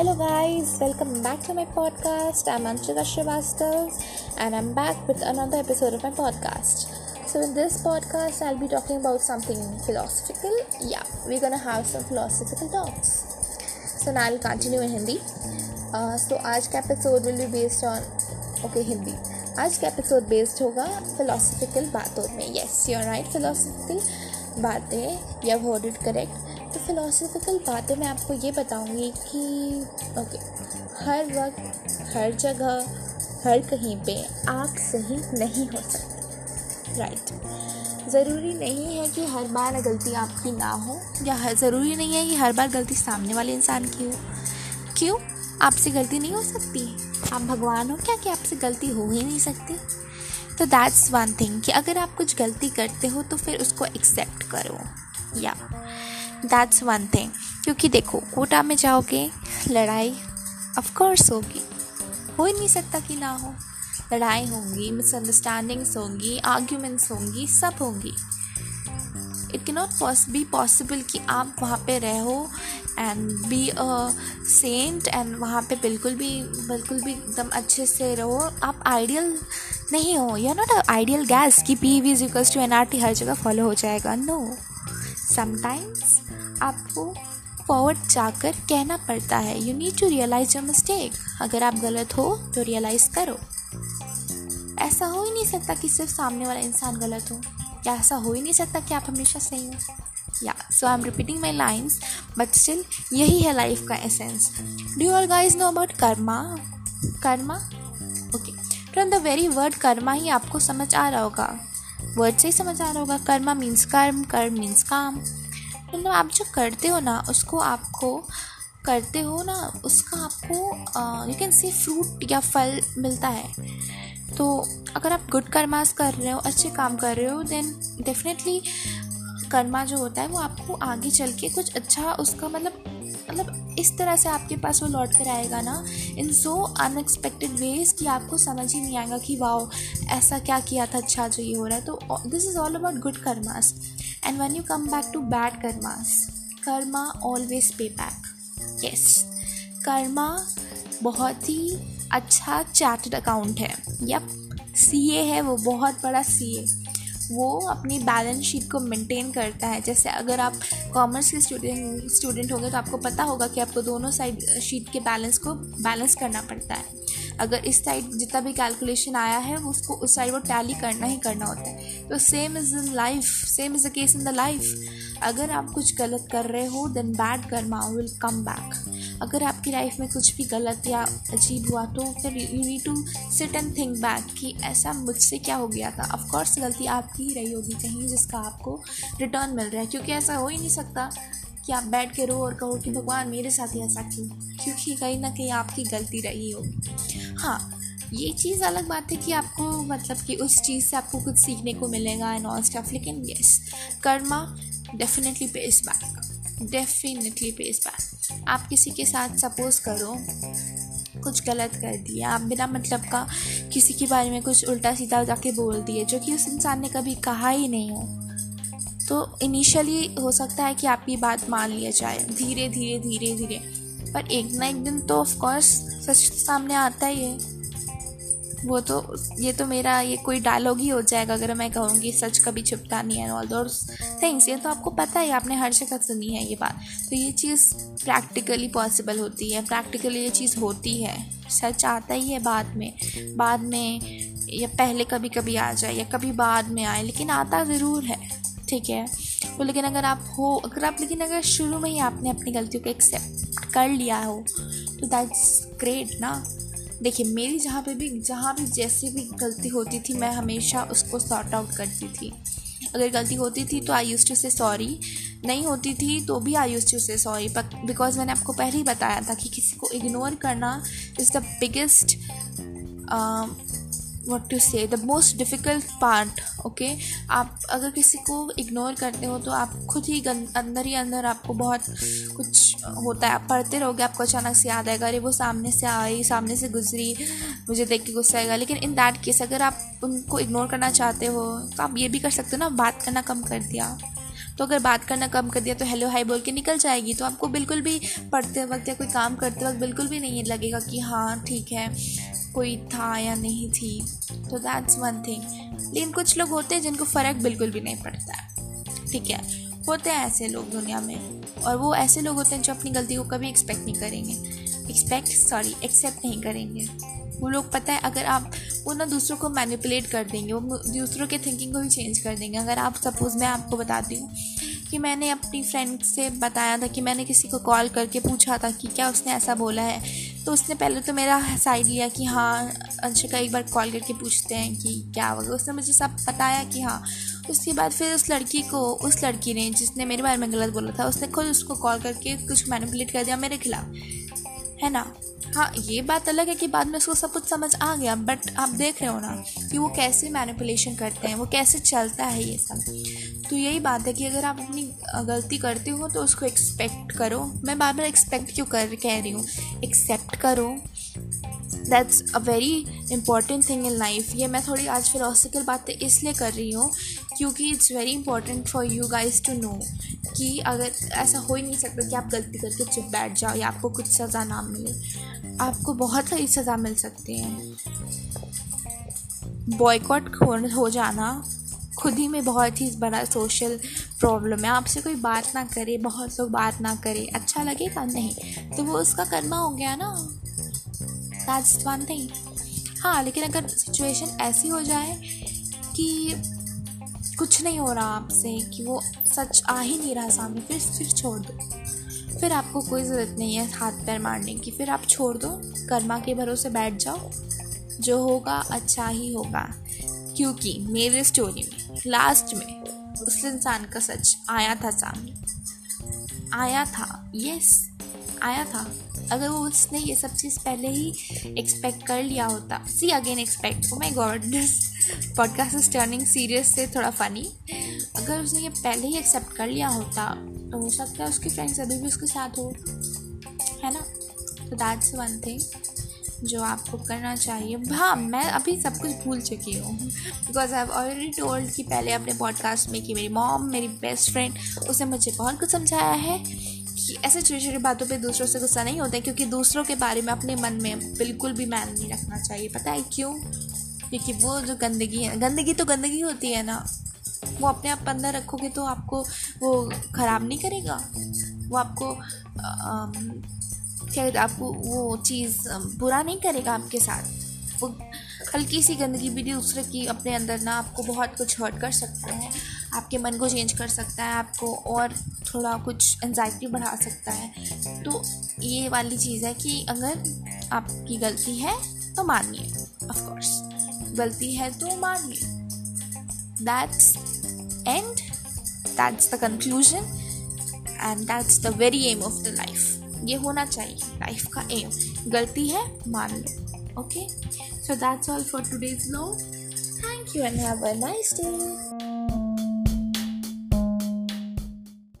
Hello, guys, welcome back to my podcast. I'm Anshika Srivastav, and I'm back with another episode of my podcast. So, in this podcast, I'll be talking about something philosophical. Yeah, we're gonna have some philosophical talks. So, now I'll continue in Hindi. Uh, so, आज का episode will be based on okay Hindi आज का episode based होगा philosophical बातों में yes you're right philosophical बातें या word it correct तो फिलोसफिकल बातें मैं आपको ये बताऊँगी कि ओके हर वक्त, हर जगह, हर कहीं पे आप सही नहीं हो सकते। राइट ज़रूरी नहीं है कि हर बार गलती आपकी ना हो, या हर, ज़रूरी नहीं है कि हर बार गलती सामने वाले इंसान की हो। क्यों? आपसे गलती नहीं हो सकती। आप भगवान हो क्या कि आपसे गलती हो ही नहीं सकती? तो दैट्स वन थिंग कि अगर आप कुछ गलती करते हो तो फिर उसको एक्सेप्ट करो। या दैट्स वन थिंग क्योंकि देखो, कोटा में जाओगे, लड़ाई ऑफकोर्स होगी। हो ही नहीं सकता कि ना हो। लड़ाई होंगी मिसअंडरस्टैंडिंग्स होंगी आर्ग्यूमेंट्स होंगी, सब होंगी। इट के नॉट पॉस बी पॉसिबल कि आप वहाँ पे रहो and be a saint and वहाँ पे बिल्कुल भी बिल्कुल भी एकदम अच्छे से रहो। आप आइडियल नहीं हो। या नॉट आइडियल गैस कि P V is to N R T हर जगह फॉलो हो जाएगा। नो समटाइम्स आपको फॉरवर्ड जाकर कहना पड़ता है। You need to realise your mistake अगर आप गलत हो तो रियलाइज़ करो। ऐसा हो ही नहीं सकता कि सिर्फ़ सामने वाला इंसान गलत हो। या ऐसा हो ही नहीं सकता कि आप हमेशा सही हो। या so I am repeating my lines but still यही है लाइफ का essence do all guys know about karma karma okay from the very word karma ही आपको समझ आ रहा होगा। वर्ड से ही समझ आ रहा होगा। कर्मा मीन्स कर्म कर्म मीन्स काम। मतलब आप जो करते हो ना, उसको आपको करते हो ना, उसका आपको यू कैन सी फ्रूट या फल मिलता है। तो अगर आप गुड कर्मास कर रहे हो, अच्छे काम कर रहे हो देन डेफिनेटली कर्मा जो होता है, वो आपको आगे चल के कुछ अच्छा उसका मतलब मतलब इस तरह से आपके पास वो लौट कर आएगा ना इन सो अनएक्सपेक्टेड वेज कि आपको समझ ही नहीं आएगा कि वाओ ऐसा क्या किया था अच्छा जो ये हो रहा है। तो this is all about good karmas and when you come back to bad karmas karma always pay back yes karma बहुत ही अच्छा चार्टर्ड अकाउंट है। यप सी ए है वो बहुत बड़ा सी ए वो अपनी बैलेंस शीट को मेंटेन करता है। जैसे अगर आप कॉमर्स के स्टूडेंट स्टूडेंट होंगे तो आपको पता होगा कि आपको दोनों साइड शीट के बैलेंस को बैलेंस करना पड़ता है। अगर इस साइड जितना भी कैलकुलेशन आया है, उसको उस साइड वो टैली करना ही करना होता है। तो same is in life same is the case in the life अगर आप कुछ गलत कर रहे हो then bad karma will come back अगर आपकी लाइफ में कुछ भी गलत या अजीब हुआ तो फिर you need to sit and think back कि ऐसा मुझसे क्या हो गया था। ऑफकोर्स गलती आपकी ही रही होगी कहीं जिसका आपको रिटर्न मिल रहा है, क्योंकि ऐसा हो ही नहीं सकता कि आप बैठ के रो और कहो कि भगवान मेरे साथ ही ऐसा क्यों? क्योंकि कहीं ना कहीं आपकी गलती रही होगी। हाँ ये चीज़ अलग बात है कि आपको मतलब कि उस चीज़ से आपको कुछ सीखने को मिलेगा एंड ऑल स्टफ़ लेकिन yes karma definitely pay pays back definitely pays back आप किसी के साथ सपोज़ करो, कुछ गलत कर दिया, आप बिना मतलब का किसी के बारे में कुछ उल्टा सीधा जाके बोल दिए, जो कि उस इंसान ने कभी कहा ही नहीं हो। तो इनिशियली हो सकता है कि आपकी बात मान लिया जाए धीरे धीरे धीरे धीरे पर एक ना एक दिन तो ऑफकोर्स सच सामने आता ही है। वो तो ये तो मेरा, ये कोई डायलॉग ही हो जाएगा अगर मैं कहूँगी सच कभी छुपता नहीं है ऑल दोस थिंग्स ये तो आपको पता है आपने हर जगह सुनी है ये बात। तो ये चीज़ प्रैक्टिकली पॉसिबल होती है प्रैक्टिकली ये चीज़ होती है। सच आता ही है बाद में। बाद में या पहले कभी कभी आ जाए या कभी बाद में आए, लेकिन आता ज़रूर है, ठीक है? तो लेकिन अगर आप हो, अगर आप, लेकिन अगर शुरू में ही आपने अपनी गलतियों को एक्सेप्ट कर लिया हो तो दैट्स ग्रेट ना? देखिए, मेरी जहाँ पे भी, जहाँ भी जैसे भी गलती होती थी, मैं हमेशा उसको सॉर्ट आउट करती थी। अगर गलती होती थी तो I used to say sorry नहीं होती थी तो भी I used to say sorry because मैंने आपको पहले ही बताया था कि किसी को इग्नोर करना is the biggest what to say the most difficult part okay आप अगर किसी को इग्नोर करते हो तो आप खुद ही अंदर ही अंदर आपको बहुत कुछ होता है। आप पढ़ते रहोगे, आपको अचानक से याद आएगा, अरे वो सामने से आई, सामने से गुजरी, मुझे देख के गुस्सा आएगा। लेकिन इन दैट केस अगर आप उनको इग्नोर करना चाहते हो तो आप ये भी कर सकते हो ना, बात करना कम कर दिया। तो अगर बात करना कम कर दिया तो हेलो हाई बोल के निकल जाएगी। तो आपको बिल्कुल भी पढ़ते वक्त या कोई काम करते वक्त बिल्कुल भी नहीं लगेगा कि हाँ ठीक है। कोई था या नहीं थी तो दैट्स वन थिंग लेकिन कुछ लोग होते हैं जिनको फ़र्क बिल्कुल भी नहीं पड़ता है। ठीक है? होते हैं ऐसे लोग दुनिया में। और वो ऐसे लोग होते हैं जो अपनी गलती को कभी एक्सपेक्ट नहीं करेंगे। एक्सपेक्ट सॉरी एक्सेप्ट नहीं करेंगे। वो लोग पता है, अगर आप, वो ना दूसरों को मैनिपुलेट कर देंगे, वो दूसरों के थिंकिंग को भी चेंज कर देंगे। अगर आप सपोज़ मैं आपको बताती हूँ कि मैंने अपनी फ्रेंड से बताया था कि मैंने किसी को कॉल करके पूछा था कि क्या उसने ऐसा बोला है? तो उसने पहले तो मेरा साइड लिया कि हाँ अंशिका एक बार कॉल करके पूछते हैं कि क्या होगा उसने मुझे सब बताया कि हाँ उसके बाद फिर उस लड़की को, उस लड़की ने जिसने मेरे बारे में गलत बोला था, उसने खुद उसको कॉल करके कुछ मैनिपुलेट कर दिया मेरे खिलाफ। है ना? हाँ ये बात अलग है कि बाद में उसको सब कुछ समझ आ गया बट आप देख रहे हो ना कि वो कैसे मैनिपुलेशन करते हैं, वो कैसे चलता है ये सब। तो यही बात है कि अगर आप अपनी गलती करते हो तो उसको एक्सपेक्ट करो। मैं बार बार एक्सपेक्ट क्यों कर, कह रही हूँ? एक्सेप्ट करो। That's a very important thing in life ये मैं थोड़ी आज फिलोसफिकल बातें इसलिए कर रही हूँ, क्योंकि it's very important for you guys to know कि अगर ऐसा हो ही नहीं सकता कि आप गलती करके चुप बैठ जाओ या आपको कुछ सज़ा ना मिले। आपको बहुत सारी सज़ा मिल सकती है। बॉयकॉट हो जाना खुद ही में बहुत ही बड़ा सोशल प्रॉब्लम है। आपसे कोई बात ना करे, बहुत लोग बात ना करे अच्छा लगेगा? नहीं। तो वो उसका कर्मा हो गया ना। दैट्स वन हाँ लेकिन अगर सिचुएशन ऐसी हो जाए कि कुछ नहीं हो रहा आपसे कि वो सच आ ही नहीं रहा सामने, फिर फिर छोड़ दो। फिर आपको कोई ज़रूरत नहीं है हाथ पैर मारने की, फिर आप छोड़ दो। कर्मा के भरोसे बैठ जाओ। जो होगा अच्छा ही होगा। क्योंकि मेरे स्टोरी में लास्ट में उस इंसान का सच आया था सामने। आया था यस आया था। अगर वो उसने ये सब चीज़ पहले ही एक्सपेक्ट कर लिया होता। See again expect oh my God podcast is turning serious से थोड़ा फ़नी अगर उसने ये पहले ही एक्सेप्ट कर लिया होता तो हो सकता है उसकी फ्रेंड्स अभी भी उसके साथ हो। है ना? तो दैट्स वन थिंग जो आपको करना चाहिए। हाँ मैं अभी सब कुछ भूल चुकी हूँ। Because I have already told कि पहले अपने पॉडकास्ट में कि मेरी मॉम मेरी बेस्ट फ्रेंड उसने मुझे बहुत कुछ समझाया है कि ऐसे छोटी छोटी बातों पे दूसरों से गुस्सा नहीं होता है, क्योंकि दूसरों के बारे में अपने मन में बिल्कुल भी मैन नहीं रखना चाहिए। पता है क्यों? क्योंकि वो जो गंदगी है, गंदगी तो गंदगी होती है ना। वो अपने आप अंदर रखोगे तो आपको वो ख़राब नहीं करेगा। वो आपको क्या आपको वो चीज़ बुरा नहीं करेगा आपके साथ। वो हल्की सी गंदगी भी दूसरे की अपने अंदर ना आपको बहुत कुछ हर्ट कर सकता है। आपके मन को चेंज कर सकता है, आपको और थोड़ा कुछ एनजाइटी बढ़ा सकता है। तो ये वाली चीज़ है कि अगर आपकी गलती है तो मानिए ऑफकोर्स गलती है तो मान ली that's and that's the conclusion and that's the very aim of the life ये होना चाहिए लाइफ का एम गलती है, मान लो okay so that's all for today's no thank you and have a nice day